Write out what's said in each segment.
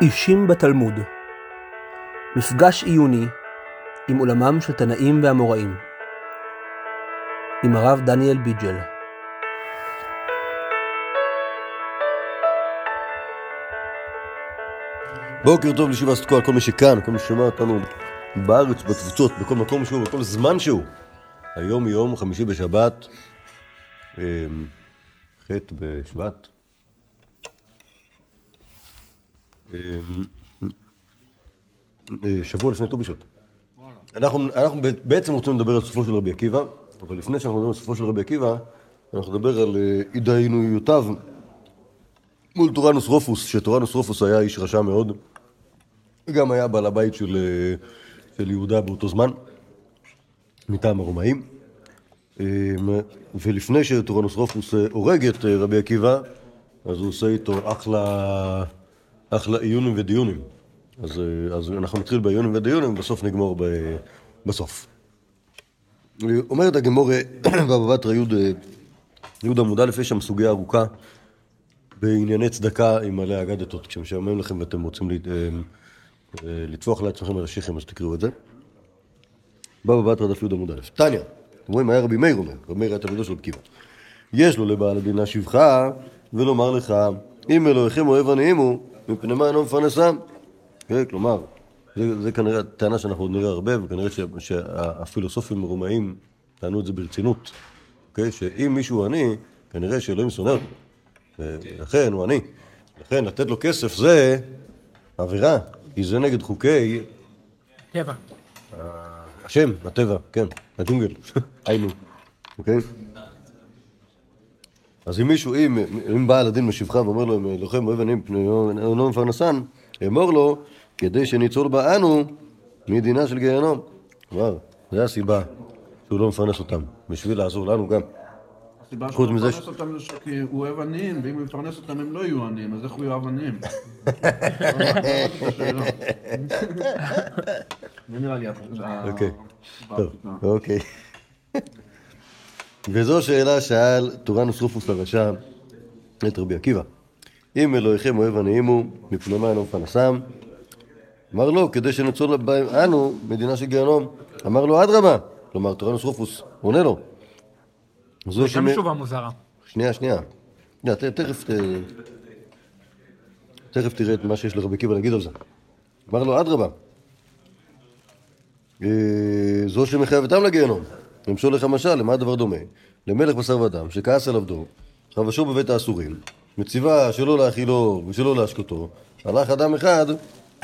אישים בתלמוד מפגש עיוני עם עולמם של תנאים ואמוראים עם הרב דניאל ביג'ל בוקר טוב לישיבה סטקוע, כל מי שכאן, כל מי ששומע אותנו בארץ, בתפוצות, בכל מקום שהוא, בכל זמן שהוא. היום יום חמישי בשבת, אמ, ח' בשבט. אמ, אה, שבוע לפני ט"ו בשבט. אנחנו, אנחנו בעצם רוצים לדבר על סופו של רבי עקיבא, אבל לפני שאנחנו מדברים על סופו של רבי עקיבא, אנחנו נדבר על אה, התדיינויותיו מול טורנוס רופוס, שטורנוס רופוס היה איש רשע מאוד, וגם היה בעל הבית של, אה, של יהודה באותו זמן, מטעם הרומאים. ולפני שטורנוס רופוס הורג את רבי עקיבא, אז הוא עושה איתו אחלה, אחלה עיונים ודיונים. אז, אז אנחנו נתחיל בעיונים ודיונים, ובסוף נגמור ב, בסוף. אומרת הגמור בבא בתרא י' עמוד א', יש שם סוגיה ארוכה בענייני צדקה עם מלא אגדתות. כשמשעמם לכם ואתם רוצים לטפוח לעצמכם על השיחים, אז תקראו את זה. בבא בתרא דף י' עמוד א'. תניא, אתם רואים, היה רבי מאיר אומר, רבי מאיר היה תלמידו של עקיבא. יש לו לבעל הדינה שבחה, ולומר לך, אם אלוהיכם אוהב עניים הוא, מפני מה אינו מפרנסם? כן, כלומר, זה, זה כנראה טענה שאנחנו עוד נראה הרבה, וכנראה ש, שהפילוסופים הרומאים טענו את זה ברצינות. אוקיי? שאם מישהו עני, כנראה שאלוהים שונא אותו. ולכן הוא עני. לכן לתת לו כסף זה עבירה, כי זה נגד חוקי... טבע. השם, הטבע, כן, הג'ונגל, היינו, אוקיי? אז אם מישהו, אם, אם בעל הדין משבחה ואומר לו, לוחם אוהב עניים אינו מפרנסן, אמור לו, כדי שניצול בה אנו מדינה של גיהנום. כלומר, זו הסיבה שהוא לא מפרנס אותם, בשביל לעזור לנו גם. הסיבה שהוא לא מפרנס אותם זה כי הוא אוהב עניים, ואם הוא יפרנס אותם הם לא יהיו עניים, אז איך הוא יאהב עניים? זה נראה לי... אוקיי, טוב, אוקיי. וזו שאלה שאל טורנוס רופוס לרשע את רבי עקיבא. אם אלוהיכם אוהב עניים הוא, מפני מה אינו מפרנסם? אמר לו, כדי שנצור אנו מדינה של גיהנום. אמר לו, אדרבה. כלומר, טורנוס רופוס עונה לו. זו גם תשובה מוזרה. שנייה, שנייה. תכף תכף תראה את מה שיש לרבי עקיבא להגיד על זה. אמר לו, אדרבה. זו שמחייבתם לגיהנום. למשול לך משל, למה הדבר דומה? למלך בשר ודם, שכעס על עבדו, חבשו בבית האסורים, מציבה שלא להאכילו ושלא להשקותו, הלך אדם אחד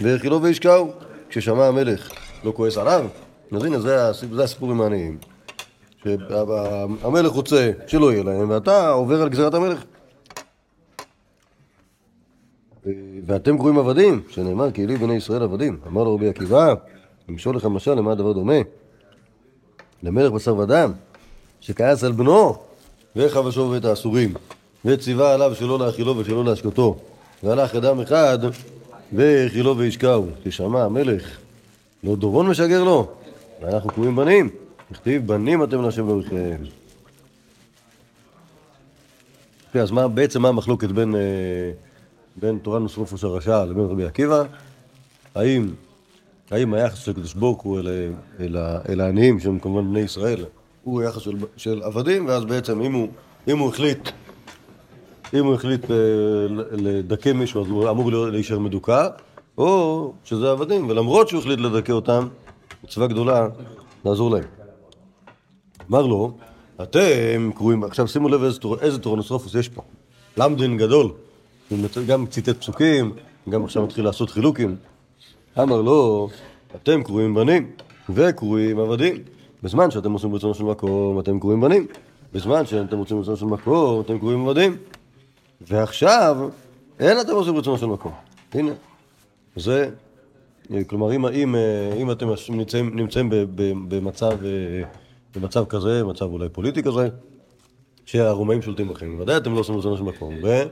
והאכילו והשקעו. כששמע המלך לא כועס עליו, אז הנה זה, זה הסיפור עם העניים. שהמלך רוצה שלא יהיה להם, ואתה עובר על גזירת המלך. ואתם קרואים עבדים, שנאמר כי לי בני ישראל עבדים. אמר לו רבי עקיבא, למשול לך משל, למה הדבר דומה? למלך בשר ודם, שכעס על בנו, וחבשו בבית האסורים, וציווה עליו שלא להאכילו ושלא להשקותו, והלך אדם אחד, והאכילו והשקעו. תשמע המלך, לא דורון משגר לו, ואנחנו קרואים בנים. נכתיב בנים אתם להשם לאוריכם. אז מה, בעצם מה המחלוקת בין, בין תורנוס רופוס הרשע לבין רבי עקיבא? האם האם היחס של הקדוש ברוך הוא אל, העניים, שהם כמובן בני ישראל, הוא יחס של, של עבדים, ואז בעצם אם הוא, אם הוא החליט, אם הוא החליט אה, לדכא מישהו, אז הוא אמור להישאר מדוכא, או שזה עבדים, ולמרות שהוא החליט לדכא אותם, מצווה גדולה לעזור להם. אמר לו, אתם קרואים, עכשיו שימו לב איזה, איזה טורנוסרופוס יש פה. למדין גדול, גם ציטט פסוקים, גם עכשיו מתחיל לעשות חילוקים. אמר לו, אתם קרואים בנים וקרואים עבדים. בזמן שאתם עושים רצונו של מקום, אתם קרואים בנים. בזמן שאתם עושים רצונו של מקום, אתם קרואים עבדים. ועכשיו, אין אתם עושים רצונו של מקום. הנה. זה, כלומר, אם, אם, אם אתם נמצאים, נמצאים במצב, במצב כזה, מצב אולי פוליטי כזה, שהרומאים שולטים בכם, ודאי אתם לא עושים רצונו של מקום. ו...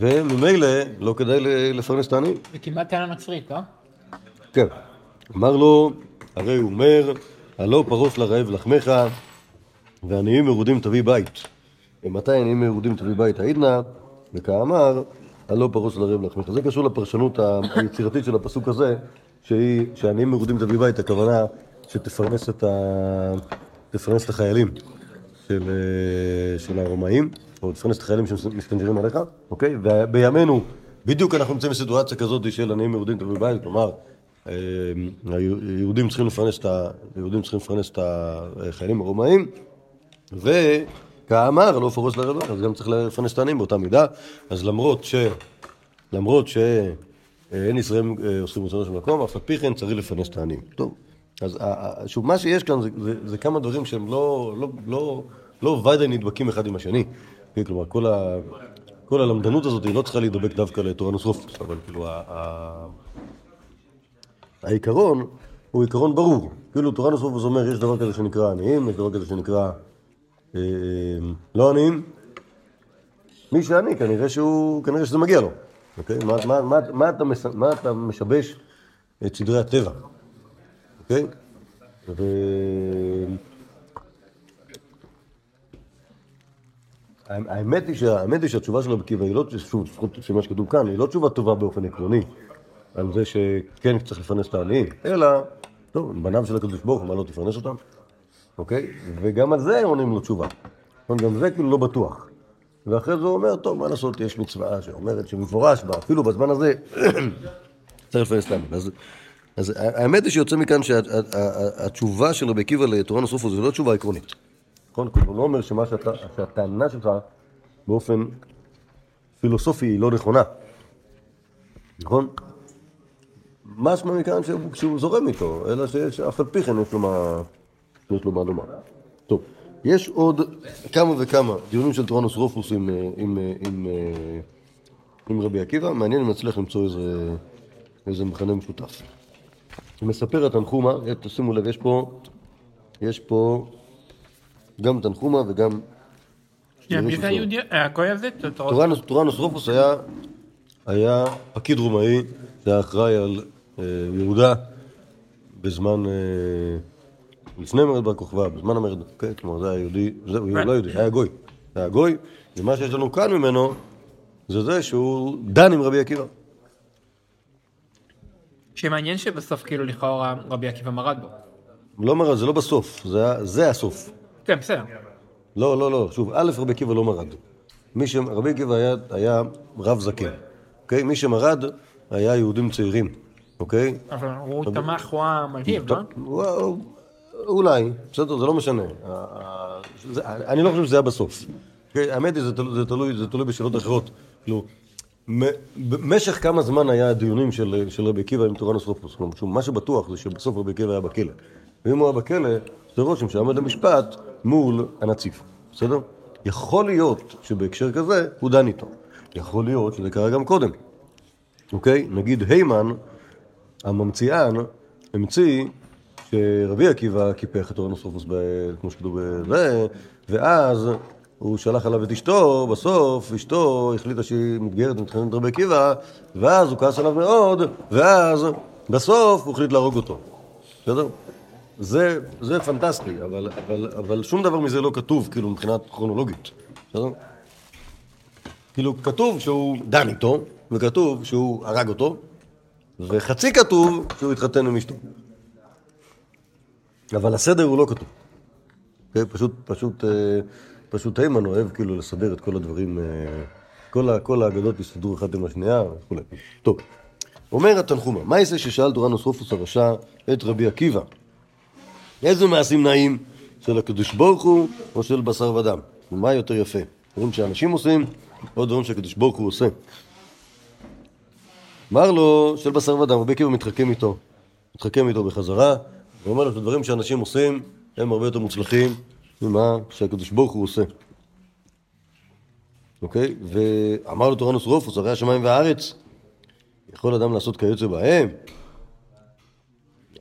וממילא לא כדאי לפרנס את העניים. זה כמעט טענה נוצרית, לא? כן. אמר לו, הרי הוא אומר, הלא פרוס לרעב לחמך, ועניים מרודים תביא בית. ומתי עניים מרודים תביא בית העידנא? וכאמר, הלא פרוס לרעב לחמך. זה קשור לפרשנות היצירתית של הפסוק הזה, שהיא, שעניים מרודים תביא בית, הכוונה שתפרנס את, ה... תפרנס את החיילים של, אה, של הרומאים, או תפרנס את החיילים שמסתנג'רים עליך, אוקיי? ובימינו, בדיוק אנחנו נמצאים בסיטואציה כזאת של עניים מרודים תביא בית, כלומר, אה, היהודים צריכים לפרנס את, ה... היהודים צריכים לפרנס את החיילים הרומאים, וכאמר, לא פרוס לרעב, אז גם צריך לפרנס את העניים באותה מידה. אז למרות ש... למרות שאין ישראל אה, עושים רצונו של מקום, אף על פי כן צריך לפרנס את העניים. טוב, אז שוב, מה שיש כאן זה, זה, זה כמה דברים שהם לא, לא, לא, לא ודאי נדבקים אחד עם השני. כן, כלומר, כל, ה, כל הלמדנות הזאת היא לא צריכה להידבק דווקא לתורנוס רופוס, אבל כאילו, ה, העיקרון הוא עיקרון ברור. כאילו תורנוס רופוס אומר, יש דבר כזה שנקרא עניים, יש דבר כזה שנקרא אה, לא עניים. מי שעני, כנראה שהוא, כנראה שזה מגיע לו. אוקיי? מה, מה, מה, מה, אתה, מס, מה אתה משבש את סדרי הטבע? אוקיי? ו... האמת היא, שה, האמת היא שהתשובה של רבי עקיבא היא לא, שוב, לפחות שמה שכתוב כאן, היא לא תשובה טובה באופן עקרוני, על זה שכן צריך לפרנס את העניים, אלא, טוב, בניו של הקדוש ברוך הוא, מה לא תפרנס אותם? אוקיי? וגם על זה עונים לו תשובה. אומרת, גם זה כאילו לא בטוח. ואחרי זה הוא אומר, טוב, מה לעשות, יש מצווה שאומרת שמפורש בה, אפילו בזמן הזה, צריך לפרנס את העניים. אז, אז האמת היא שיוצא מכאן שהתשובה של רבי עקיבא לתורה נוספו זו לא תשובה עקרונית. נכון? הוא לא אומר שמה שאתה, שהטענה שלך באופן פילוסופי היא לא נכונה. נכון? משמע מכאן שהוא, שהוא זורם איתו, אלא שיש אף על פי כן יש לו מה, יש לו מה לומר. טוב, יש עוד כמה וכמה דיונים של טורנוס רופוס עם, עם, עם, עם, עם רבי עקיבא, מעניין אם נצליח למצוא איזה, איזה מכנה משותף. מספר התנחומה, תשימו לב, יש פה, יש פה גם תנחומה וגם... שנייה, מי זה היהודי? אה, הגוי הזה? טורנוס, טורנוס רופוס היה, היה פקיד רומאי, שהיה אחראי על אה, יהודה בזמן, אה, לפני מרד בר כוכבא, בזמן המרד, כן, כלומר זה היה יהודי, זה, הוא לא יהודי, היה גוי, היה גוי, ומה שיש לנו כאן ממנו, זה זה שהוא דן עם רבי עקיבא. שמעניין שבסוף כאילו לכאורה רבי עקיבא מרד בו. לא מרד, זה לא בסוף, זה, היה- זה הסוף. כן, בסדר. לא, לא, לא, שוב, א', רבי עקיבא לא מרד. מי ש... רבי עקיבא היה, היה רב זקן, אוקיי? מי שמרד היה יהודים צעירים, אוקיי? אבל הוא תמך, הוא המלהיב, לא? אולי, בסדר, זה לא משנה. אני לא חושב שזה היה בסוף. אוקיי? האמת היא, זה תלוי- זה תלוי- בשאלות אחרות. כאילו, במשך כמה זמן היה הדיונים של של רבי עקיבא עם טורנוס רופוס? כלומר, שוב, מה שבטוח זה שבסוף רבי עקיבא היה בכלא. ואם הוא היה בכלא, זה רושם שהיה למשפט מול הנציב, בסדר? יכול להיות שבהקשר כזה הוא דן איתו. יכול להיות שזה קרה גם קודם. אוקיי? נגיד היימן, הממציאן, המציא שרבי עקיבא קיפח את טורנוס רופוס, ב- כמו שכתוב בזה, ואז הוא שלח עליו את אשתו, בסוף אשתו החליטה שהיא מתגיירת ומתחננת את רבי עקיבא, ואז הוא כעס עליו מאוד, ואז בסוף הוא החליט להרוג אותו. בסדר? זה, זה פנטסטי, אבל, אבל, אבל שום דבר מזה לא כתוב, כאילו, מבחינת כרונולוגית. בסדר? כאילו, כתוב שהוא דן איתו, וכתוב שהוא הרג אותו, וחצי כתוב שהוא התחתן עם אשתו. אבל הסדר הוא לא כתוב. כן, פשוט, פשוט, אה, פשוט היימן אוהב כאילו לסדר את כל הדברים, אה, כל, כל האגדות יסתדרו אחת עם השנייה וכולי. טוב, אומר התנחומה, מה יעשה ששאל דורנוס רופוס הרשע את רבי עקיבא? איזה מעשים נעים של הקדוש ברוך הוא או של בשר ודם? ומה יותר יפה? דברים שאנשים עושים או דברים שהקדוש ברוך הוא עושה? אמר לו, של בשר ודם, רבי עקיבא מתחכם איתו, מתחכם איתו בחזרה, ואומר לו שדברים שאנשים עושים הם הרבה יותר מוצלחים ממה שהקדוש ברוך הוא עושה. אוקיי? ואמר לו תורנוס רופוס, הרי השמיים והארץ, יכול אדם לעשות כיוצא בהם?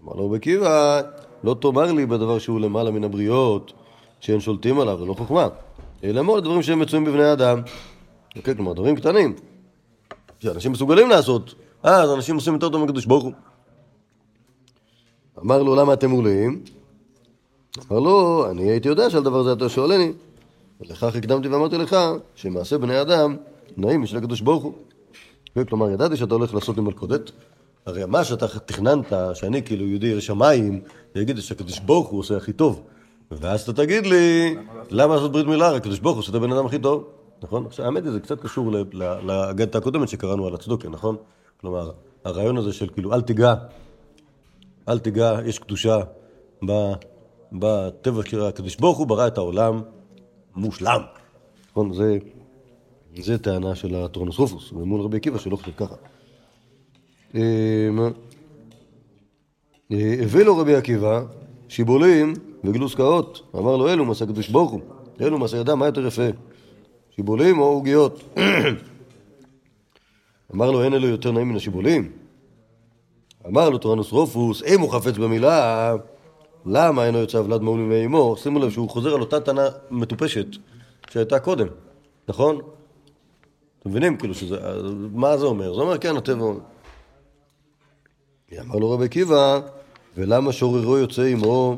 אמר לו רבי עקיבא, לא תאמר לי בדבר שהוא למעלה מן הבריות, שאין שולטים עליו, זה לא חוכמה. אלא מאוד דברים שהם מצויים בבני אדם. אוקיי? כלומר, דברים קטנים. שאנשים מסוגלים לעשות, אז אנשים עושים יותר טוב מהקדוש ברוך הוא. אמר לו, למה אתם עולים? אמר לו, אני הייתי יודע שעל דבר זה אתה שואלני. ולכך הקדמתי ואמרתי לך, שמעשה בני אדם נעים משל הקדוש ברוך הוא. כלומר, ידעתי שאתה הולך לעשות לי מלכודת, הרי מה שאתה תכננת, שאני כאילו יהודי ירא שמיים, ויגיד שהקדוש ברוך הוא עושה הכי טוב. ואז אתה תגיד לי, למה לעשות ברית מילה? הקדוש ברוך הוא עושה את הבן אדם הכי טוב. נכון? עכשיו, האמת היא, זה קצת קשור לאגדת הקודמת שקראנו על הצדוקה, נכון? כלומר, הרעיון הזה של כאילו, אל תיגע, אל תיגע, יש קדושה בטבע של הקדוש ברוך הוא ברא את העולם מושלם. נכון? זה, זה טענה של הטורנוס רופוס, ומול רבי עקיבא שלא חושב ככה. אמ, אה, הביא לו רבי עקיבא שיבולים וגלוסקאות, אמר לו אלו מעשה הקדוש ברוך הוא, אלו מעשה ידם, מה יותר יפה? שיבולים או עוגיות? אמר לו אין אלו יותר נעים מן השיבולים? אמר לו טורנוס רופוס, אם הוא חפץ במילה, למה אינו יוצא ולד מעול מימי אמו? שימו לב שהוא חוזר על אותה טענה מטופשת שהייתה קודם, נכון? אתם מבינים כאילו שזה, מה זה אומר? זה אומר כן, הטבע. אמר לו רבי עקיבא, ולמה שוררו יוצא עמו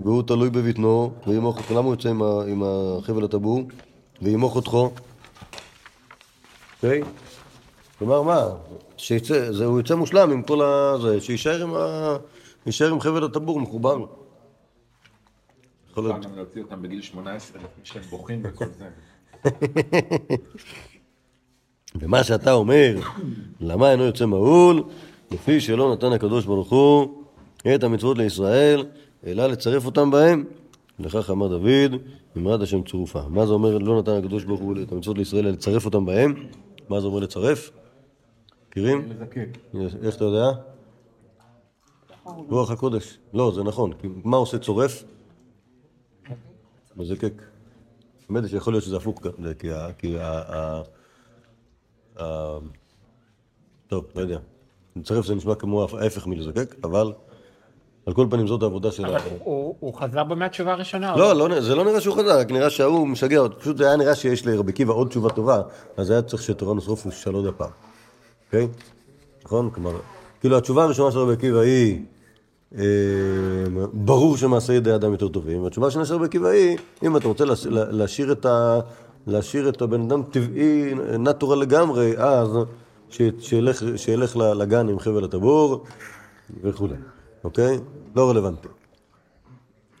והוא תלוי בבטנו, ואימו חותכו, למה הוא יוצא עם, החבל הטבור, ואימו חותכו? אוקיי? כלומר מה? שיצא, זה, הוא יוצא מושלם עם כל ה... זה, שיישאר עם, ה, יישאר עם חבל הטבור מחובר לו. יכול להיות. אפשר גם להוציא אותם בגיל 18 לפני שהם בוכים וכל זה. ומה שאתה אומר, למה אינו יוצא מהול? לפי שלא נתן הקדוש ברוך הוא את המצוות לישראל, אלא לצרף אותם בהם. לכך אמר דוד, אמרת השם צרופה. מה זה אומר לא נתן הקדוש ברוך הוא את המצוות לישראל, אלא לצרף אותם בהם? מה זה אומר לצרף? מכירים? איך אתה יודע? רוח הקודש. לא, זה נכון. מה עושה צורף? מזקק. האמת היא שיכול להיות שזה הפוך, כי ה- טוב, לא יודע. מצרף זה נשמע כמו ההפך מלזקק, אבל על כל פנים זאת העבודה של. אבל הוא הוא חזר בו מהתשובה הראשונה. לא, לא, זה לא נראה שהוא חזר, רק נראה שההוא משגע אותו. פשוט זה היה נראה שיש לרבי עקיבא עוד תשובה טובה, אז היה צריך שתורנוס רופוס ישאל עוד הפעם. אוקיי? נכון? כלומר, כאילו התשובה הראשונה של רבי עקיבא היא, אה, ברור שמעשה ידי אדם יותר טובים, והתשובה השנייה של רבי עקיבא היא, אם אתה רוצה להש- לה- להשאיר את ה... להשאיר את הבן אדם טבעי, נטורל לגמרי, אז שילך, שילך לגן עם חבל הטבור וכולי, אוקיי? לא רלוונטי.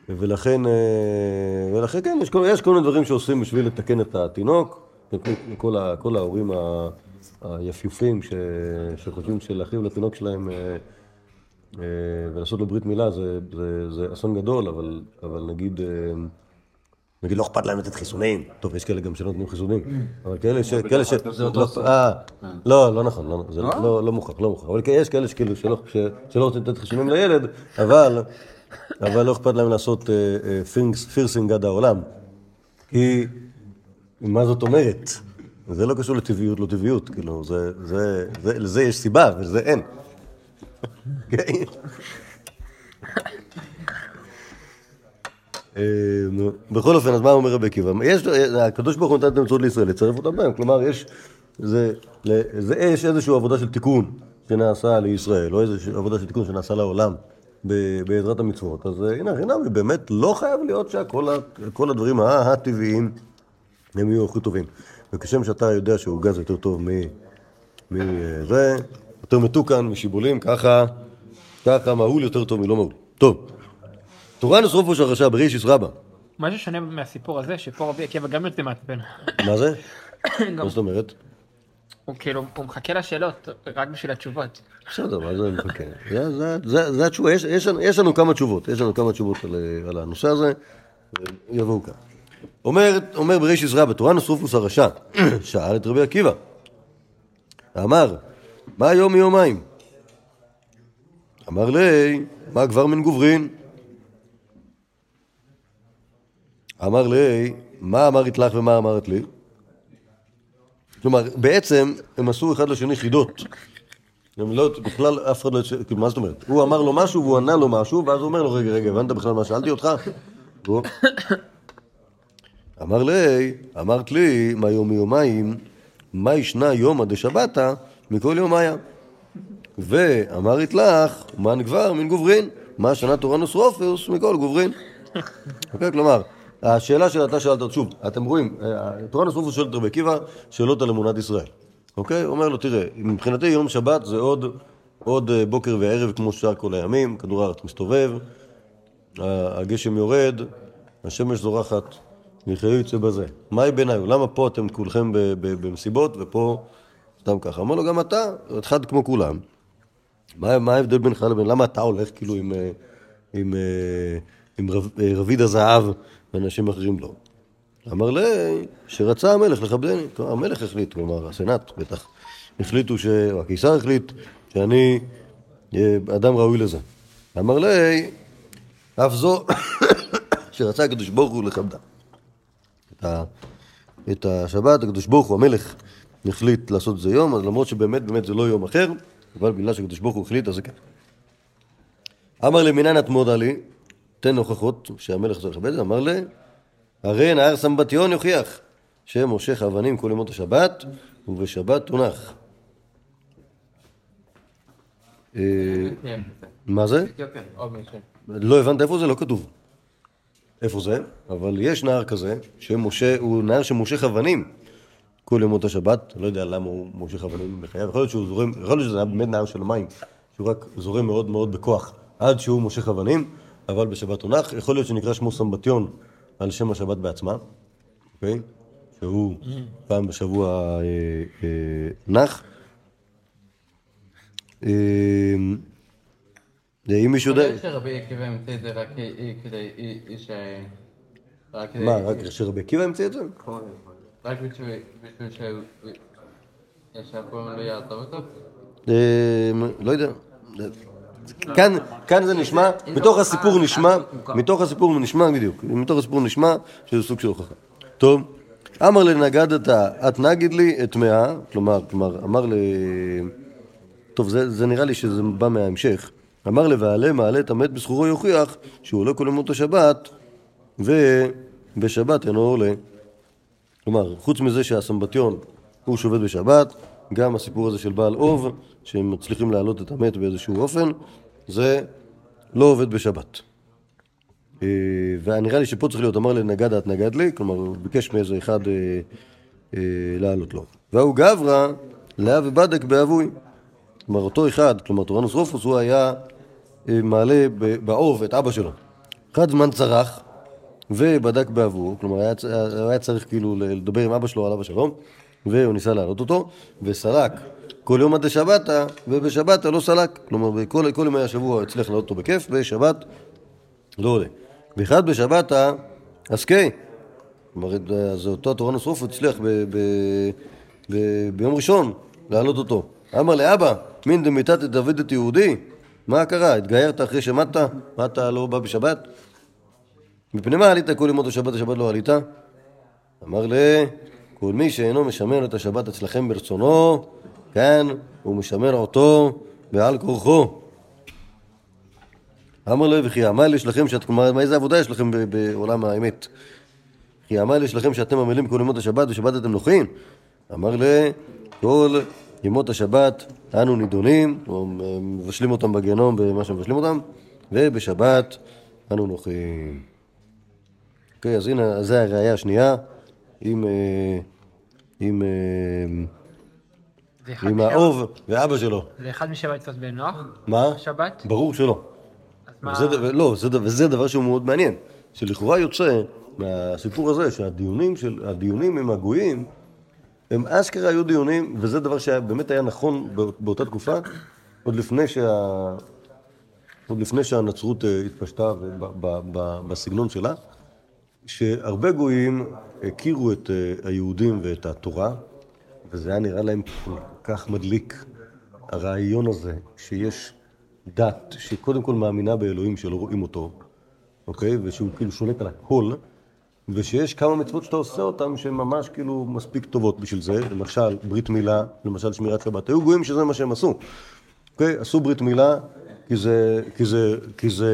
ולכן, אה, ולכן כן, יש כל, יש כל מיני דברים שעושים בשביל לתקן את התינוק, כל, ה, כל ההורים ה, היפיופים ש, שחושבים שלהחריב לתינוק שלהם אה, אה, ולעשות לו ברית מילה זה, זה, זה אסון גדול, אבל, אבל נגיד, נגיד לא אכפת להם לתת חיסונים, טוב, יש כאלה גם שלא נותנים חיסונים, אבל כאלה ש... כאלה ש... לא, אה, לא, לא נכון, לא, זה לא, לא מוכח, לא מוכח, אבל יש כאלה שכאילו שלא, רוצים לתת חיסונים לילד, אבל, אבל לא אכפת להם לעשות אה, אה, פירסינג עד העולם, כי מה זאת אומרת? זה לא קשור לטבעיות, לא טבעיות, כאילו, זה, זה, זה, לזה יש סיבה ולזה אין. אוקיי? אה, נו, בכל אופן, אז מה אומר רבי עקיבא? הקדוש ברוך הוא נתן את המצוות לישראל, לצרף אותם בהם. כלומר, יש, זה, זה, יש איזושהי עבודה של תיקון שנעשה לישראל, או איזושהי עבודה של תיקון שנעשה לעולם בעזרת המצוות. אז אה, הנה, חינם, באמת לא חייב להיות שכל הדברים הטבעיים הם יהיו הכי טובים. וכשם שאתה יודע שעוגה זה יותר טוב. מזה, יותר מתוקן, משיבולים, ככה, ככה מהול יותר טוב מלא מהול. טוב, תורה נשרופו של הרשע ברישיס רבה. מה ששונה מהסיפור הזה, שפה רבי עקיבא גם יוצא מעצבן. מה זה? מה זאת אומרת? הוא כאילו, הוא מחכה לשאלות רק בשביל התשובות. בסדר, מה זה מחכה? זה- זה- זה זה התשובה, יש- יש לנו- כמה תשובות, יש לנו כמה תשובות על, על הנושא הזה, יבואו כאן. אומר, אומר ברישיס רבה, תורה נשרופוס הרשע, שאל את רבי עקיבא, אמר, מה יום מיומיים? אמר לי, מה כבר מן גוברין? אמר לי, מה אמרת לך ומה אמרת לי? כלומר, בעצם הם עשו אחד לשני חידות. הם לא, בכלל אף אחד לא... כאילו, מה זאת אומרת? הוא אמר לו משהו והוא ענה לו משהו, ואז הוא אומר לו, רגע, רגע, הבנת בכלל מה שאלתי אותך? אמר לי, אמרת לי, מה יום מיומיים, מה ישנה יומא דשבתא מכל יומיה. ואמרת לך, מן גבר מן גוברין, מה שנה תורנוס רופוס מכל גוברין. אוקיי, כלומר, השאלה שאתה שאלת, שוב, אתם רואים, אה, תורנוס רופוס שואל את רבי עקיבא שאלות על אמונת ישראל. אוקיי? הוא אומר לו, תראה, מבחינתי יום שבת זה עוד, עוד אה, בוקר וערב כמו שאר כל הימים, כדור הארץ מסתובב, הגשם יורד, השמש זורחת, וחיי יצא בזה. מהי בעיניי? למה פה אתם כולכם במסיבות ופה סתם ככה? אמר לו, גם אתה, אחד כמו כולם. מה, מה ההבדל בינך לבין, למה אתה הולך כאילו עם, אה, עם, אה, עם רב, רביד הזהב ואנשים אחרים לא? אמר לי שרצה המלך לכבדני. המלך החליט, כלומר, הסנאט בטח, החליטו, ש... או הקיסר החליט, שאני אה, אדם ראוי לזה. אמר לי, אף זו שרצה הקדוש ברוך הוא לכבדה. את, ה... את השבת, הקדוש ברוך הוא, המלך, החליט לעשות את זה יום, אז למרות שבאמת באמת זה לא יום אחר, אבל בגלל שהקדוש ברוך הוא החליט, אז זה כן. אמר לי, מנין את מודה לי? תן הוכחות שהמלך צריך לכבד. אמר לי, הרי נהר סמבטיון יוכיח שמושך אבנים כל ימות השבת, ובשבת תונח. אה. מה זה? לא הבנת איפה זה? לא כתוב. איפה זה? אבל יש נהר כזה, הוא נהר שמושך אבנים כל ימות השבת. לא יודע למה הוא מושך אבנים בחייו. יכול להיות שהוא זורם, יכול להיות שזה היה באמת נהר של מים, שהוא רק זורם מאוד מאוד בכוח עד שהוא מושך אבנים, אבל בשבת הוא נח. יכול להיות שנקרא שמו סמבטיון על שם השבת בעצמה, אוקיי? שהוא פעם בשבוע אה, אה, נח. אה, אם מישהו יודע... להיות שרבי עקיבא המציא את זה רק כדי ש... מה, רק שרבי עקיבא המציא את זה? רק בשביל. שהפועל לא יעזוב אותו? אה, לא יודע. כאן, כאן זה נשמע, מתוך הסיפור נשמע, מתוך הסיפור נשמע, בדיוק, מתוך הסיפור נשמע שזה סוג של הוכחה. טוב, אמר לנגדתה, את נגיד לי את מאה, כלומר, כלומר, אמר ל... טוב, זה, זה נראה לי שזה בא מההמשך. אמר לבעלה מעלה את המת בסחורו יוכיח שהוא עולה כל ימות השבת, ובשבת אינו עולה. כלומר, חוץ מזה שהסמבטיון הוא שעובד בשבת, גם הסיפור הזה של בעל אוב, שהם מצליחים להעלות את המת באיזשהו אופן, זה לא עובד בשבת. אה, ונראה לי שפה צריך להיות, אמר לנגד את נגד לי, כלומר, הוא ביקש מאיזה אחד אה, אה, לעלות לו. והוא גברא, לאה ובדק באבוי. כלומר, אותו אחד, כלומר, טורנוס רופוס, הוא היה מעלה באוב את אבא שלו. אחד זמן צרח, ובדק באבו, כלומר היה, היה צריך כאילו לדבר עם אבא שלו עליו השלום, והוא ניסה להעלות אותו, וסלק כל יום עד לשבתא, ובשבתא לא סלק, כלומר בכל כל ימי השבוע הוא הצליח להעלות אותו בכיף, בשבת לא עולה. ואחד בשבתא, עסקי, כלומר אז אותו התורנוס רופו הצליח ב, ב, ב, ביום ראשון להעלות אותו. אמר לאבא, מין דמיתת דוד את יהודי? מה קרה? התגיירת אחרי שמדת? מה אתה לא בא בשבת? מפני מה עלית כל ימות השבת השבת לא עלית? אמר לה, כל מי שאינו משמר את השבת אצלכם ברצונו, כן, הוא משמר אותו בעל כורחו. אמר לו, וכי עמל יש לכם, שאת, כלומר, איזה עבודה יש לכם בעולם האמת? כי עמל יש לכם שאתם עמלים כל ימות השבת ושבת אתם נוחים? אמר לה, כל ימות השבת אנו נידונים, או מבשלים אותם בגיהנום במה שמבשלים אותם, ובשבת אנו נוחים. אוקיי, אז הנה, זה הראייה השנייה עם, אה, עם, אה, עם האוב ואבא שלו. זה אחד משבע עצות בן נוח? מה? שבת? ברור שלא. אז מה... וזה, לא, זה, וזה דבר שהוא מאוד מעניין, שלכאורה יוצא מהסיפור הזה שהדיונים של, הדיונים עם הגויים הם אשכרה היו דיונים, וזה דבר שבאמת היה נכון בא- באותה תקופה, עוד לפני, שה, עוד לפני שהנצרות אה, התפשטה בסגנון שלה, שהרבה גויים הכירו את אה, היהודים ואת התורה, וזה היה נראה להם כל כך מדליק, הרעיון הזה שיש דת שקודם כל מאמינה באלוהים שלא רואים אותו, אוקיי? ושהוא כאילו שולט על הכל, ושיש כמה מצוות שאתה עושה אותן שהן ממש כאילו מספיק טובות בשביל זה, למשל ברית מילה, למשל שמירת שבת. היו גויים שזה מה שהם עשו, אוקיי? עשו ברית מילה כי זה, כי זה, כי זה,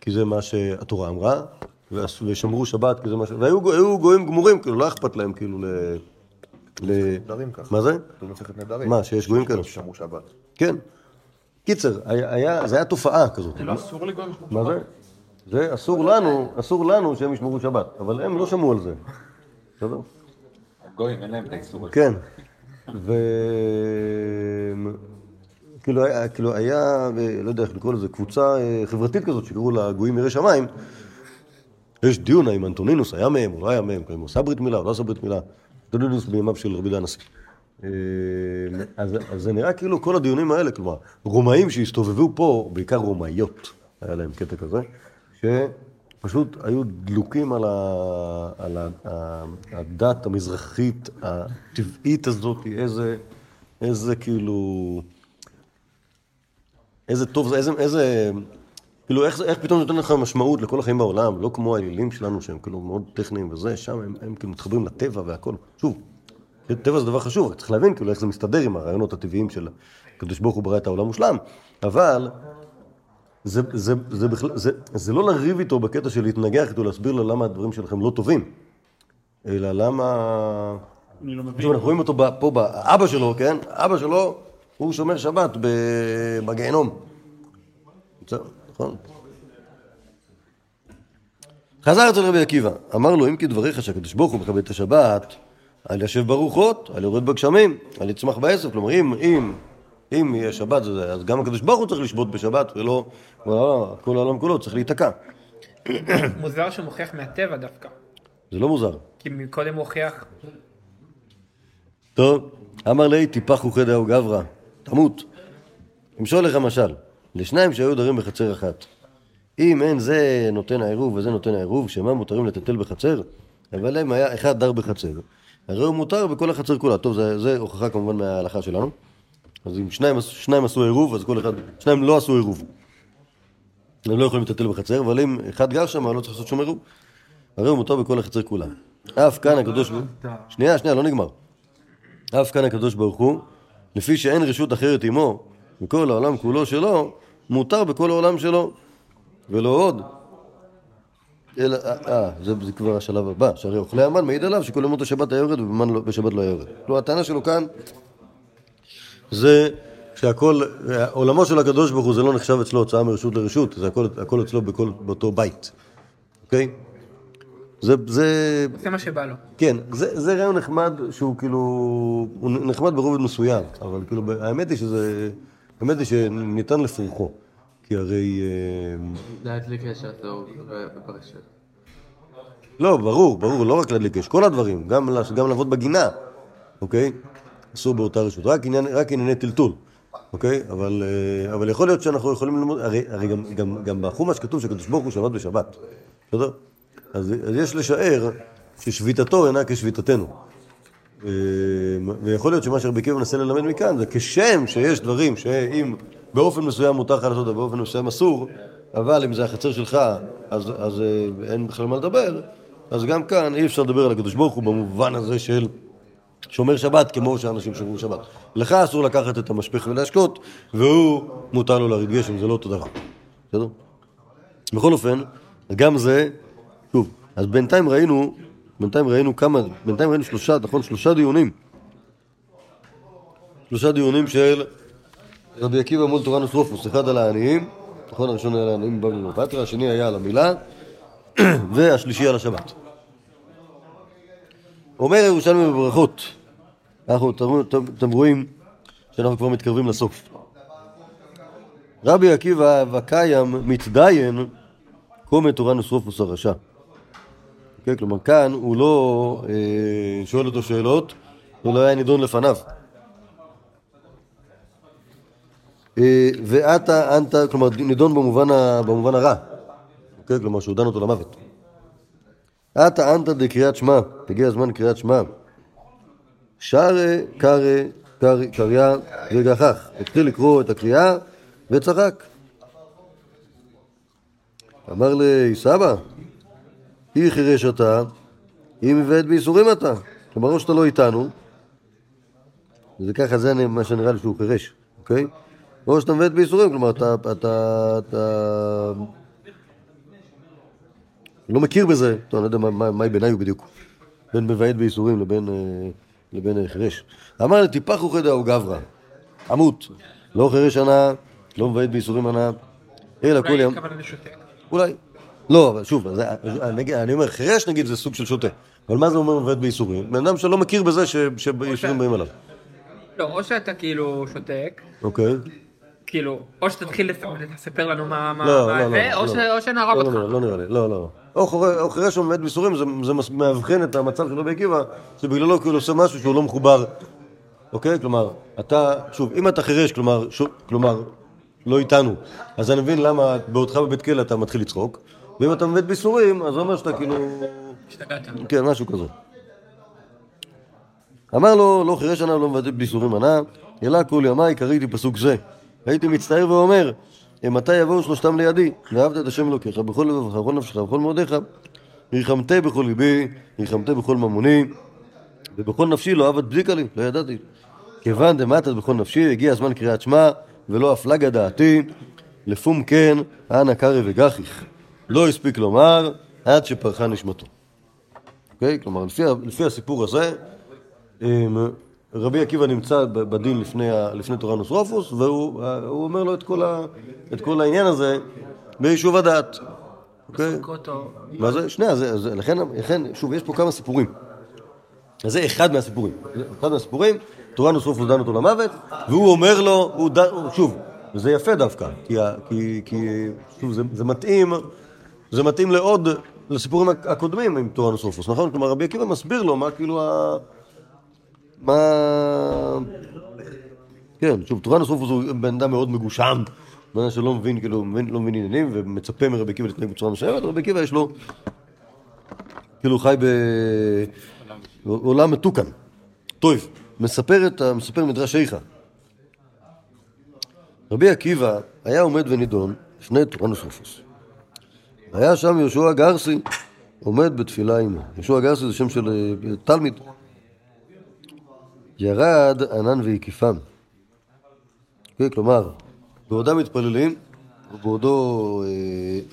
כי זה מה שהתורה אמרה, ושמרו שבת כי זה מה ש... והיו גו- היו גויים גמורים, כאילו לא אכפת להם כאילו ל... ל... נדרים ככה. מה זה? נדרים. מה, שיש גויים כאלה? ששמרו שבת. כן. קיצר, זה היה תופעה כזאת. זה לא אסור לגויים? מה זה? זה אסור לנו, אסור לנו שהם ישמרו שבת, אבל הם לא שמעו על זה. בסדר? גויים, אין להם את האיסור הזה. כן. ו... כאילו היה, כאילו לא יודע איך לקרוא לזה, קבוצה אה, חברתית כזאת שקראו לה גויים יראי שמיים. יש דיון האם אנטונינוס היה מהם או לא היה מהם, אם הוא עשה ברית מילה או לא עשה ברית מילה. אנטונינוס בימיו של רבי דן. אה, אז, אז זה נראה כאילו כל הדיונים האלה, כלומר, רומאים שהסתובבו פה, בעיקר רומאיות, היה להם קטע כזה, שפשוט היו דלוקים על, הדת המזרחית הטבעית הזאת, איזה, איזה כאילו... איזה טוב זה, איזה, איזה, כאילו איך, זה- איך פתאום נותן לך משמעות לכל החיים בעולם, לא כמו האלילים שלנו שהם כאילו מאוד טכניים וזה, שם הם, הם כאילו מתחברים לטבע והכל. שוב, טבע זה דבר חשוב, צריך להבין כאילו איך זה מסתדר עם הרעיונות הטבעיים של הקדוש ברוך הוא ברא את העולם מושלם, אבל זה, זה, זה, בכלל, זה, זה לא לריב איתו בקטע של להתנגח איתו, להסביר לו למה הדברים שלכם לא טובים, אלא למה... אני לא מבין. אנחנו רואים אותו ב- פה, באבא שלו, כן? אבא שלו, הוא שומר שבת בגיהנום. נכון? חזר אצל רבי עקיבא, אמר לו, אם כדבריך שהקדוש ברוך הוא מכבד את השבת, אל ישב ברוחות, אל יורד בגשמים, אל יצמח בעשב. כלומר, אם, אם, אם יהיה שבת, זה- אז גם הקדוש ברוך הוא צריך לשבות בשבת, ולא ולא- כל העולם כולו צריך להיתקע. מוזר שהוא מוכיח מהטבע דווקא. זה לא מוזר. כי מקודם הוא הוכיח, טוב, אמר לי, טיפח וכדי או גברא, תמות. אמשול לך משל, לשניים שהיו דרים בחצר אחת. אם אין זה נותן העירוב וזה נותן העירוב, שמה מותרים לטלטל בחצר? אבל אם היה אחד דר בחצר, הרי הוא מותר בכל החצר כולה. טוב, זה, זה הוכחה כמובן מההלכה שלנו. אז אם שניים, שניים עשו עירוב, אז כל אחד, שניים לא עשו עירוב. הם לא יכולים לטלטל בחצר, אבל אם אחד גר שם, לא צריך לעשות שום עירוב. הרי הוא מותר בכל החצר כולה. אף כאן הקדוש ברוך הוא... שנייה, שנייה, לא נגמר. אף כאן הקדוש ברוך הוא, לפי שאין רשות אחרת עמו, וכל העולם כולו שלו, מותר בכל העולם שלו, ולא עוד. אלא, אה, אה, זה, זה כבר השלב הבא, שהרי אוכלי המן מעיד עליו שכל ימות השבת היה יורד ובמן לא- בשבת לא היה יורד. כלומר, הטענה שלו כאן זה שהכל, עולמו של הקדוש ברוך הוא זה לא נחשב אצלו הוצאה מרשות לרשות, זה הכל, הכל אצלו בכל, באותו בית, אוקיי? זה, זה, עושה מה שבא לו. כן, זה, זה רעיון נחמד שהוא כאילו, הוא נחמד ברובד מסוים, אבל כאילו, האמת היא שזה, האמת היא שניתן לפרחו, כי הרי, אה, להדליק קשר טוב בפרשת. לא, ברור, ברור, לא רק להדליק אש, כל הדברים, גם, גם לעבוד בגינה, אוקיי? אסור באותה רשות, רק, עניין, רק ענייני טלטול, אוקיי? אבל, אה, אבל יכול להיות שאנחנו יכולים ללמוד, הרי, הרי גם, גם, גם בחומש כתוב שהקדוש ברוך הוא שבת בשבת, בסדר? אז, אז יש לשער ששביתתו אינה כשביתתנו. אה, ויכול להיות שמה שרבי עקיבא מנסה ללמד מכאן זה כשם שיש דברים שאם באופן מסוים מותר לך לעשות ובאופן מסוים אסור, אבל אם זה החצר שלך אז, אז אה, אין בכלל מה לדבר, אז גם כאן אי אפשר לדבר על הקדוש ברוך הוא במובן הזה של שומר שבת כמו שאנשים שומרים שבת. לך אסור לקחת את המשפך ולהשקות, והוא מותר לו להוריד גשם, זה לא אותו דבר. בסדר? בכל אופן, גם זה, שוב, אז בינתיים ראינו, בינתיים ראינו כמה, בינתיים ראינו שלושה, נכון? שלושה דיונים. שלושה דיונים של רבי עקיבא מול תורן וסרופוס, אחד על העניים, נכון? הראשון היה על העניים בבבלי פטרה, השני היה על המילה, והשלישי על השבת. אומר ירושלמי בברכות, אנחנו, אתם, רואים שאנחנו כבר מתקרבים לסוף. רבי עקיבא וקיים מתדיין קומא תורן וסרופוס הרשע. כן, כלומר כאן הוא לא אה, שואל אותו שאלות, הוא לא היה נידון לפניו. אה, ועתה אנטה, כלומר נידון במובן, ה, במובן הרע, כן, כלומר שהוא דן אותו למוות. עתה אנטה דקריאת שמע, הגיע הזמן לקריאת שמע. שרה קרא קרא- קריא וגחך, התחיל לקרוא את הקריאה וצחק. אמר לי, סבא, אי חירש אתה, אי מבעט בייסורים אתה. או שאתה לא איתנו, זה ככה, זה מה שנראה לי שהוא חירש, אוקיי? או שאתה מבעט בייסורים, כלומר, אתה, אתה, אתה לא מכיר בזה, טוב, אני לא יודע מה- בעיניי הוא בדיוק, בין מבעט בייסורים לבין, אה, לבין אה, חירש. אמר לי, טיפח וכדא או גברא, עמות, לא חירש ענה, לא מבעט בייסורים ענה, אלא כל לשותק. אולי. לא, אבל שוב, זה, אני, אומר, חירש נגיד זה סוג של שוטה. אבל מה זה אומר מבעט בייסורים? בן אדם שלא מכיר בזה שבייסורים באים עליו. לא, או שאתה כאילו שותק, אוקיי. כאילו, או שתתחיל לספר לנו מה לא, לא, זה, לא, או שנהרוג אותך. לא, נראה לי, לא, לא. או חורה- או חירש עומד בייסורים, זה, מאבחן את המצב של רבי עקיבא, שבגללו כאילו עושה משהו שהוא לא מחובר. אוקיי? כלומר, אתה, שוב, אם אתה חירש, כלומר, לא איתנו, אז אני מבין למה בעודך בבית כלא אתה מתחיל לצחוק, ואם אתה עומד בייסורים, אז זה אומר שאתה כאילו... השתגעת. כן, משהו כזה. אמר לו, לא חירש ענה, לא מבטא בייסורים ענה, אלא כל ימיי קראתי פסוק זה. הייתי מצטער ואומר, מתי יבואו שלושתם לידי, ואהבת את השם אלוקיך בכל לבבך, בכל נפשך, בכל מאודיך, ריחמתי בכל ליבי, ריחמתי בכל ממוני, ובכל נפשי לא אהבת בדיקה לי, לא ידעתי. כיוון דמטת בכל נפשי, הגיע הזמן קריאת שמע, ולא הפלגה דעתי, לפום כן, אנא קרא וגחיך. לא הספיק לומר, עד שפרחה נשמתו. אוקיי? כלומר, לפי, לפי הסיפור הזה, רבי עקיבא נמצא בדין לפני, לפני תורנוס רופוס, והוא הוא אומר לו את כל, ה, את כל העניין הזה ביישוב הדעת. אוקיי? מה זה? שנייה, זה, זה, לכן, לכן, שוב, יש פה כמה סיפורים. אז זה אחד מהסיפורים. אחד מהסיפורים, תורנוס רופוס דן אותו למוות, והוא אומר לו, הוא דן, שוב, וזה יפה דווקא, כי, כי, כי שוב, זה, זה מתאים, זה מתאים לעוד, לסיפורים הק- הקודמים עם תורנוס רופוס, נכון? כלומר, רבי עקיבא מסביר לו מה כאילו ה... מה... כן, שוב, תורנוס רופוס הוא בן אדם מאוד מגושם, בן אדם שלא מבין, כאילו, מבין, לא מבין עניינים, ומצפה מרבי עקיבא להתנהג בצורה מסוימת, רבי עקיבא יש לו, כאילו, חי בעולם מתוקן. טוב, מספר, את, מספר מדרש איכה. רבי עקיבא היה עומד ונידון לפני תורנוס רופוס. היה שם יהושע גרסי עומד בתפילה עמו. יהושע גרסי זה שם של אה, תלמיד. ירד ענן והקיפם. כן, כלומר, בעודם מתפללים, ובעודו,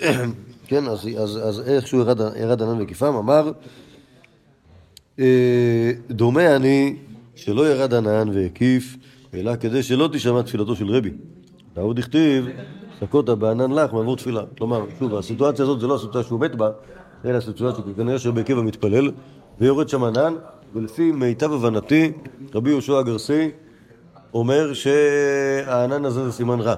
אה, כן, אז, אז, אז איכשהו ירד, ירד ענן והקיפם, אמר, אה, דומה אני שלא ירד ענן והקיף, אלא כדי שלא תשמע תפילתו של רבי. ועוד הכתיב, סקות בענן לך מעבור תפילה. כלומר, שוב, הסיטואציה הזאת זה לא הסיטואציה שהוא מת בה, אלא הסיטואציה שכנראה שרבי עקיבא מתפלל, ויורד שם ענן, ולפי מיטב הבנתי, רבי יהושע הגרסי אומר שהענן הזה זה סימן רע.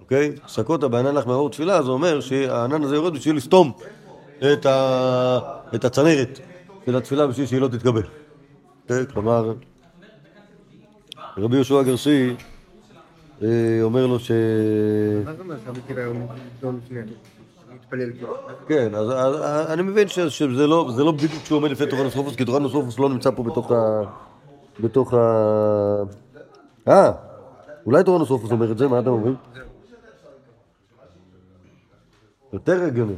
אוקיי? סקות בענן לך מעבור תפילה, זה אומר שהענן הזה יורד בשביל לסתום את, ה... את הצנרת של התפילה בשביל שהיא לא תתקבל. כלומר, רבי יהושע הגרסי אומר לו ש... כאילו. כן, אז, אני מבין שזה לא, לא בדיוק שהוא עומד לפני תורנוס רופוס, כי תורנוס רופוס לא נמצא פה בתוך ה... בתוך ה... אה, אולי תורנוס רופוס אומר את זה, מה אתם אומרים? יותר הגיוני.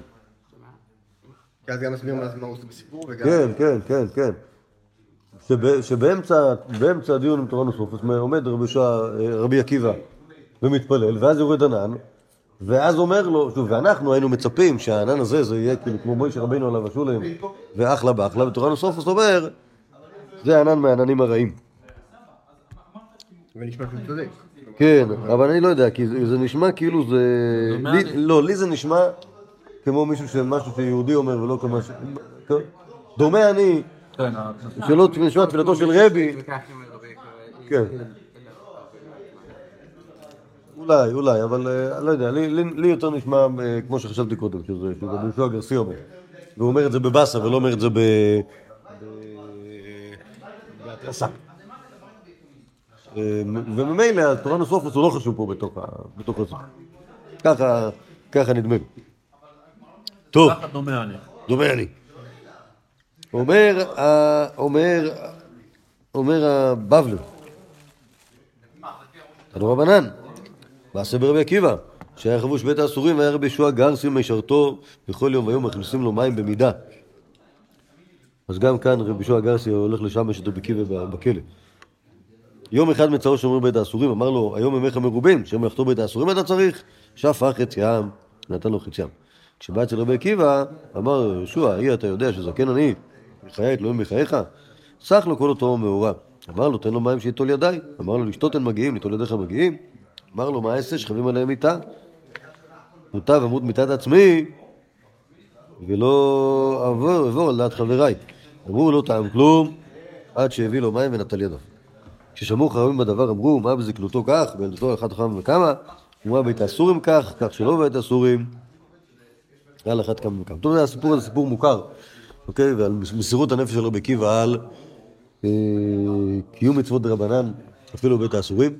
כי אז גם מסביר מה זה- בסיפור. כן, כן, כן, כן. שב, שבאמצע באמצע הדיון עם תורנוס רופוס עומד רבי, שע, רבי עקיבא ומתפלל, ואז יורד ענן, ואז אומר לו, שוב, ואנחנו היינו מצפים שהענן הזה זה יהיה כאילו כמו מוישה רבינו עליו השולם, ואחלה באחלה, ותורנוס רופוס אומר, זה ענן מהעננים הרעים. ונשמע צודק. כן, אבל אני לא יודע, כי זה, נשמע כאילו זה... לא, לי זה נשמע כמו מישהו שמשהו שיהודי אומר ולא כמו... דומה אני, כן, שלא נשמע תפילתו של רבי, כן. אולי, אולי, אבל אה, לא יודע, לי, יותר נשמע אה, כמו שחשבתי קודם, שזה שזה יהושע גרסי אומר. והוא אומר את זה בבאסה ולא אומר את זה ב... בהתרסה. אה, וממילא התורנוס רופוס הוא לא חשוב פה בתוך ה- בתוך זה. ככה, ככה נדמה לי. טוב. ככה דומה אני. אומר, אומר, אומר הבבלי, תנו רבנן, מעשה ברבי עקיבא, שהיה חבוש בית האסורים והיה רבי ישוע גרסי משרתו בכל יום ויום מכניסים לו מים במידה. אז גם כאן רבי ישוע גרסי הולך לשמש את רבי עקיבא בכלא. יום אחד מצאו שומר בית האסורים, אמר לו, היום ימיך מרובים, שמלאכתו בית האסורים אתה צריך? שפך חצי ים, נתן לו חצי ים. כשבא אצל רבי עקיבא, אמר יהושע, אי אתה יודע שזקן אני, מחיי את אלוהים מחייך? סך לו כל אותו מאורע. אמר לו, תן לו מים שייטול ידיי. אמר לו, לשתות אין מגיעים, ליטול ידיך מגיעים. אמר לו, מה אעשה? שכבים עליהם מיטה. מוטב אמות מיתת עצמי, ולא אעבור, אעבור על דעת חבריי. אמרו, לא טעם כלום, עד שהביא לו מים ונטל ידיו. כששמעו חכמים בדבר אמרו, מה בזקנותו כך, בילדותו אחד חכם וכמה, ומה בית האסורים כך, כך שלא בית האסורים, על אחת כמה וכמה. טוב, הסיפור הזה סיפור מוכר, אוקיי? ועל מסירות הנפש של רבי עקיבא על אה, קיום מצוות דרבנן, אפילו בית האסורים.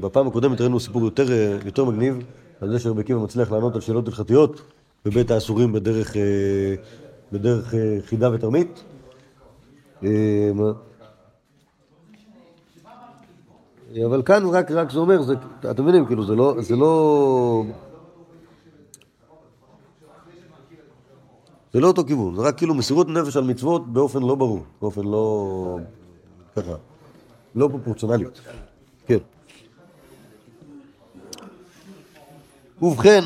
בפעם הקודמת ראינו סיפור יותר, אה, יותר מגניב, על זה שרבי עקיבא מצליח לענות על שאלות הלכתיות בבית האסורים בדרך, אה, בדרך חידה ותרמית. אבל כאן רק, רק זה אומר, זה, אתם מבינים, כאילו, זה לא, זה לא... זה לא אותו כיוון, זה רק כאילו מסירות נפש על מצוות באופן לא ברור, באופן לא... ככה, לא פרופורציונליות. כן. ובכן,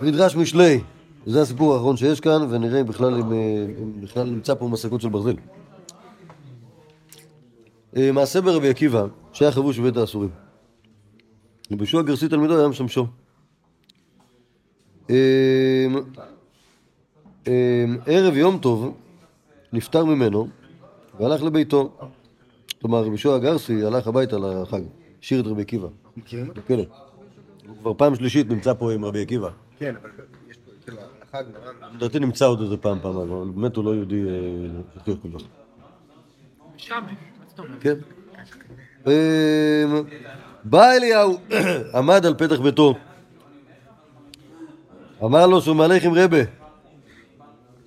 מדרש משלי, זה הסיפור האחרון שיש כאן, ונראה בכלל, אם, אה, אם בכלל נמצא פה מסכות של ברזל. אה, מעשה ברבי עקיבא, שהיה חבוש בבית האסורים. רבי יהושע גרסי תלמידו היה משמשו. אה, ערב יום טוב נפטר ממנו והלך לביתו. כלומר, רבי יהושע גרסי הלך הביתה לחג, השאיר את רבי עקיבא. מכירים אותו? בכלא. הוא כבר פעם שלישית נמצא פה עם רבי עקיבא. כן, אבל יש פה, כאילו, החג נורא... לדעתי נמצא עוד איזה פעם פעם, אבל באמת הוא לא יהודי שטוח כל כך. שם? כן. אמ, בא אליהו, עמד על פתח ביתו. אמר לו שהוא מהלך עם רבה.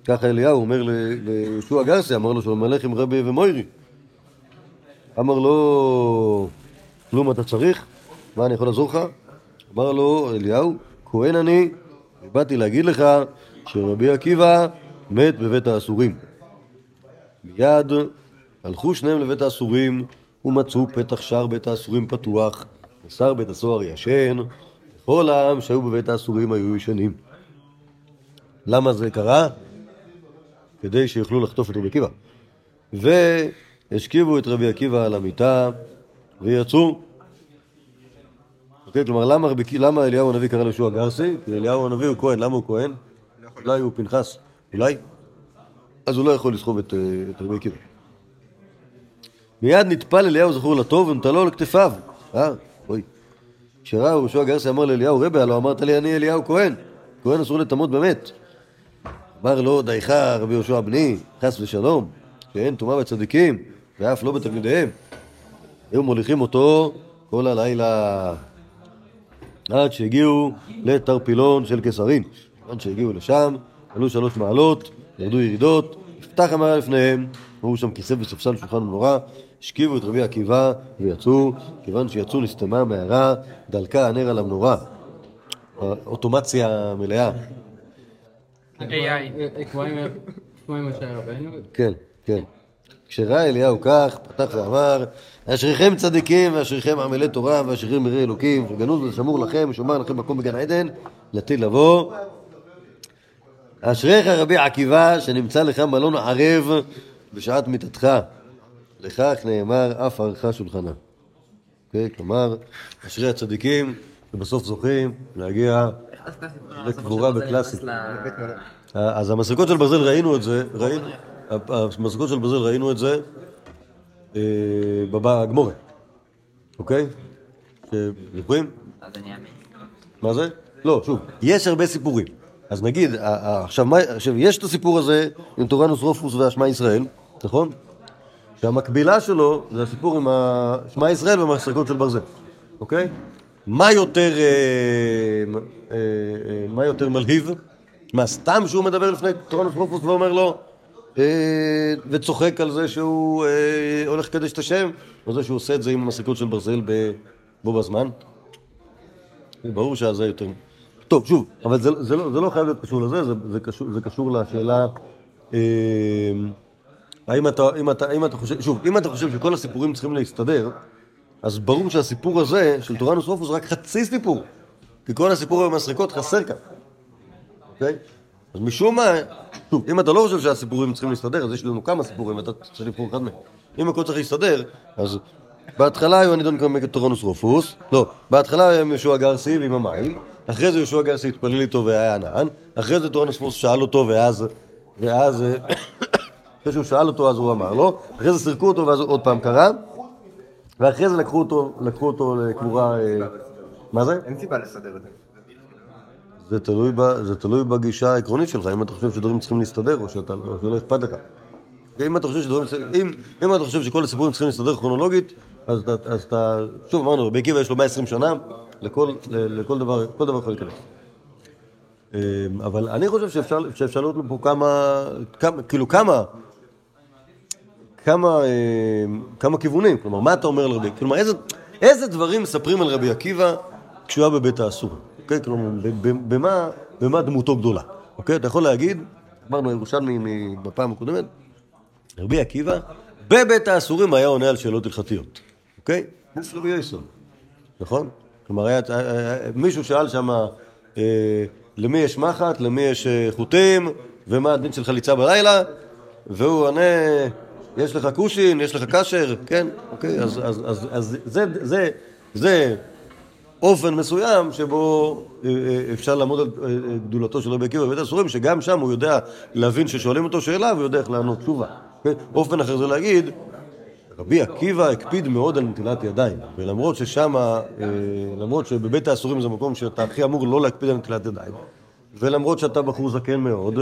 ככה אליהו אומר ליהושע גרסי, אמר לו שהוא מהלך עם רבה ומוירי. אמר לו, כלום אתה צריך? מה אני יכול לעזור לך? אמר לו אליהו, כהן אני, ובאתי להגיד לך שרבי עקיבא מת בבית האסורים. מיד הלכו שניהם לבית האסורים ומצאו פתח שער בית האסורים פתוח, ושר בית הסוהר ישן, וכל העם שהיו בבית האסורים היו ישנים. למה זה קרה? כדי שיוכלו לחטוף את רבי עקיבא. והשכיבו את רבי עקיבא על המיטה ויצאו. אוקיי, כלומר, למה, רבי, למה אליהו הנביא קרא לישוע גרסי? כי אליהו הנביא הוא כהן, למה הוא כהן? אולי הוא פנחס, אולי? אז הוא לא יכול לסחוב את, אה, את רבי עקיבא. מיד נטפל אליהו זכור לטוב ונטלו על כתפיו. אה, אוי. כשראה יהושע גרסי אמר לאליהו, רבי, הלא אמרת לי אני אליהו כהן. כהן אסור לטמות במת. אמר לו, דייך רבי יהושע בני, חס ושלום, שאין טומאה בצדיקים, ואף לא בתלמידיהם. היו מוליכים אותו כל הלילה, עד שהגיעו לתרפילון של קיסרין. עד שהגיעו לשם, עלו שלוש מעלות, ירדו ירידות, נפתח המערה לפניהם, ראו שם כיסא וספסל שולחן ומנורה, השכיבו את רבי עקיבא ויצאו, כיוון שיצאו נסתמה המערה, דלקה הנר על המנורה. אוטומציה מלאה. כמו עם- משה רבנו. כן, כן. כשראה אליהו כך, פתח ואמר, אשריכם צדיקים ואשריכם עמלי תורה ואשריכם מראי אלוקים, שגנוז ושמור לכם ושומר לכם מקום בגן עדן, לעתיד לבוא. אשריך רבי עקיבא, שנמצא לך מלון ערב בשעת מיתתך. לכך נאמר, אף ערכה שולחנה. אוקיי? כלומר, אשרי הצדיקים, שבסוף זוכים להגיע לקבורה בקלאסית. אז המסריקות של ברזל ראינו את זה, ראינו, המסריקות של ברזל ראינו את זה אה, בגמורת, אוקיי? זוכרים? מה זה? לא, שוב, יש הרבה סיפורים. אז נגיד, עכשיו, יש את הסיפור הזה עם תורנוס רופוס והשמע ישראל, נכון? שהמקבילה שלו זה הסיפור עם ה- שמע ישראל והמסריקות של ברזל, אוקיי? מה יותר, אה, אה, אה, מה יותר מלהיב? מה, סתם שהוא מדבר לפני תורנוס רופוס ואומר לו, וצוחק על זה שהוא הולך לקדש את השם, או זה שהוא עושה את זה עם המסריקות של ברזל בו בזמן? ברור שזה יותר... טוב, שוב, אבל זה, זה, לא, זה לא חייב להיות קשור לזה, זה, זה, קשור, זה קשור לשאלה... האם אתה, אם אתה, אם אתה חושב, שוב, אם אתה חושב שכל הסיפורים צריכים להסתדר, אז ברור שהסיפור הזה של תורנוס רופוס רק חצי סיפור, כי כל הסיפור עם המסריקות חסר כאן, אוקיי? אז משום מה, שוב, אם אתה לא חושב שהסיפורים צריכים להסתדר, אז יש לנו כמה סיפורים, ואתה צריך לבחור אחד מהם. אם הכל צריך להסתדר, אז בהתחלה היו הנידון כנגד תורנוס רופוס, לא, בהתחלה היה יהושע גרסי ועם המים, אחרי זה יהושע גרסי התפלל איתו והיה ענן, אחרי זה תורנוס רופוס שאל אותו ואז, ואז אחרי שהוא שאל אותו אז הוא אמר לו, אחרי זה סירקו אותו ואז עוד פעם קרא, ואחרי זה לקחו אותו, לקחו אותו לקבורה... אה, מה זה? אין סיבה לסדר את זה. זה תלוי, ב, זה תלוי בגישה העקרונית שלך, אם אתה חושב שדברים צריכים להסתדר או שאתה, שלא אכפת לך. אם אתה חושב שדברים, אם, אם אתה חושב שכל הסיפורים צריכים להסתדר כרונולוגית, אז אתה, אז אתה שוב אמרנו, רבי עקיבא יש לו 120 שנה, לכל, לכל דבר, כל דבר יכול להיכנס. אמ, אבל אני חושב שאפשר, שאפשר לראות פה כמה, כמה, כאילו כמה, כמה, אמ, כמה כיוונים, כלומר, מה אתה אומר על רבי, כלומר, איזה, איזה דברים מספרים על רבי עקיבא כשהוא היה בבית האסור, אוקיי? כלומר, במה, במה דמותו גדולה, אוקיי? אתה יכול להגיד, אמרנו ירושלמי בפעם הקודמת, רבי עקיבא, בבית האסורים היה עונה על שאלות הלכתיות, אוקיי? מוס רבי יסוד, נכון? כלומר, היה, היה, היה, מישהו שאל שם, אה, למי יש מחט, למי יש אה, חוטים, ומה הדין של חליצה בלילה, והוא עונה, יש לך כושין, יש לך קשר, כן? אוקיי, אז, אז, אז, אז זה, זה, זה אופן מסוים שבו אה, אה, אפשר לעמוד על אה, גדולתו של רבי עקיבא בבית הסורים, שגם שם הוא יודע להבין ששואלים אותו שאלה והוא יודע איך לענות תשובה. כן? אופן אחר זה להגיד, רבי עקיבא הקפיד מאוד על נטילת ידיים, ולמרות ששם, למרות שבבית האסורים זה מקום שאתה הכי אמור לא להקפיד על נטילת ידיים, ולמרות שאתה בחור זקן מאוד,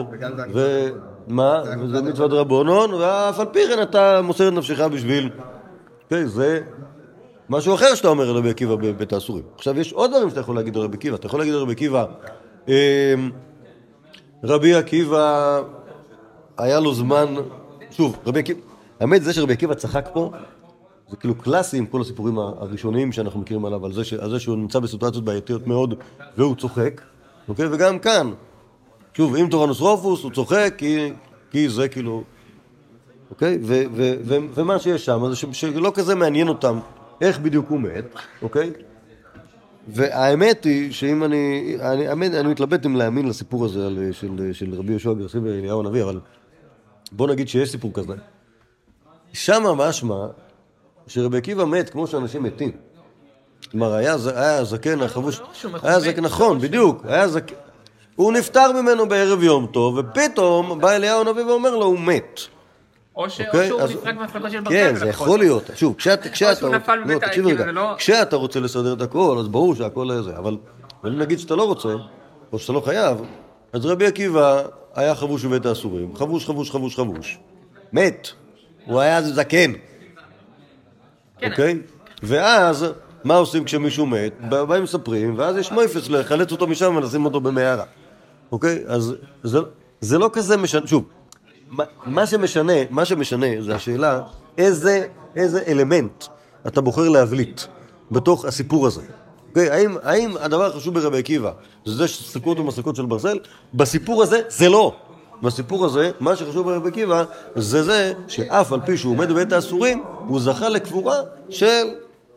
ומה, וזה מצוות רבונון, ואף על פי כן אתה מוסר את נפשך בשביל, כן, זה משהו אחר שאתה אומר על רבי עקיבא בבית האסורים. עכשיו, יש עוד דברים שאתה יכול להגיד על רבי עקיבא. אתה יכול להגיד על רבי עקיבא, אמ, רבי עקיבא, היה לו זמן, שוב, רבי עקיבא, האמת זה שרבי עקיבא צחק פה, זה כאילו קלאסי עם כל הסיפורים הראשוניים שאנחנו מכירים עליו, על זה, ש, על זה שהוא נמצא בסיטואציות בעייתיות מאוד והוא צוחק, אוקיי? וגם כאן, שוב, אם תורנוס רופוס, הוא צוחק כי, כי זה כאילו, אוקיי? ו, ו, ו, ומה שיש שם זה שלא כזה מעניין אותם איך בדיוק הוא מת, אוקיי? והאמת היא שאם אני, אני, האמת, אני מתלבט אם להאמין לסיפור הזה על, של, של רבי יהושע גרסי ואליהו הנביא, אבל בוא נגיד שיש סיפור כזה. שמה משמע שרבי עקיבא מת כמו שאנשים מתים. כלומר, היה, זקן החבוש, היה זקן, נכון, בדיוק, היה זקן, הוא נפטר ממנו בערב יום טוב, ופתאום בא אליהו הנביא ואומר לו, הוא מת. או או אוקיי, שהוא נפרק מהמפלגות של ברזל. כן, זה ולקחו יכול. להיות. שוב, כשאת- כשאתה... שהוא נפל לא, בבית ה- תקשיב רגע. זה לא- כשאתה רוצה לסדר את הכל, אז ברור שהכל זה, אבל נגיד שאתה לא רוצה, או שאתה לא חייב, אז רבי עקיבא היה חבוש בבית האסורים. חבוש, חבוש, חבוש, חבוש. מת. הוא היה זקן. כן. אוקיי? ואז, מה עושים כשמישהו מת? באים מספרים, ואז יש מויפס לחלץ אותו משם ולשים אותו במערה. אוקיי? אז זה, זה לא כזה משנה, שוב, מה, מה שמשנה, מה שמשנה זה השאלה איזה, איזה אלמנט אתה בוחר להבליט בתוך הסיפור הזה. אוקיי? האם, האם הדבר החשוב ברבי עקיבא זה זה שסיפקו אותו מסריקות של ברזל? בסיפור הזה זה לא. בסיפור הזה, מה שחשוב ברבי עקיבא זה זה שאף על פי שהוא עומד בבית האסורים, הוא זכה לקבורה של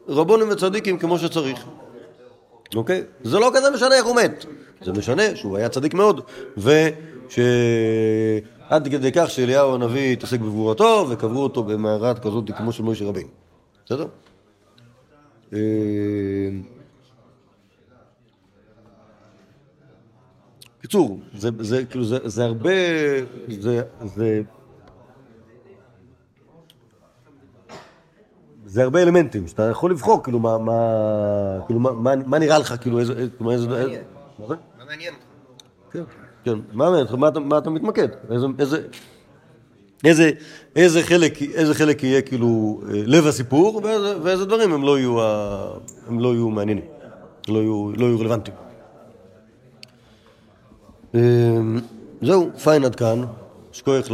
רבונים וצדיקים כמו שצריך. אוקיי? זה לא כזה משנה איך הוא מת. זה משנה שהוא היה צדיק מאוד, ושעד כדי כך שאליהו הנביא התעסק בגבורתו, וקברו אותו במערת כזאת כמו של מוישה רבין. בסדר? אה, קיצור, זה, כאילו, זה, הרבה, זה, זה הרבה אלמנטים שאתה יכול לבחור, כאילו, מה, מה, כאילו, מה, מה, מה נראה לך, כאילו, איזה, כאילו, איזה, מה זה? מה מעניין אותך? כן, כן, מה מעניין אותך, מה מה אתה מתמקד? איזה, איזה, איזה, איזה חלק, איזה חלק יהיה כאילו אה, לב הסיפור, ואיזה, ואיזה דברים הם לא יהיו, הם לא יהיו מעניינים, לא יהיו, לא יהיו רלוונטיים. אה, זהו, פיין עד כאן. שכוח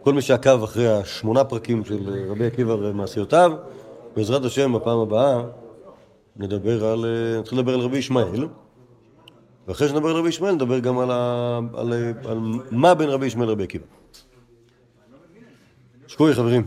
לכל מי שעקב אחרי השמונה פרקים של רבי עקיבא ומעשיותיו. בעזרת השם, בפעם הבאה נדבר על, נתחיל לדבר על רבי ישמעאל. ואחרי שנדבר על רבי ישמעאל, נדבר גם על, ה, על, על מה בין רבי ישמעאל לרבי עקיבא. שקוי חברים.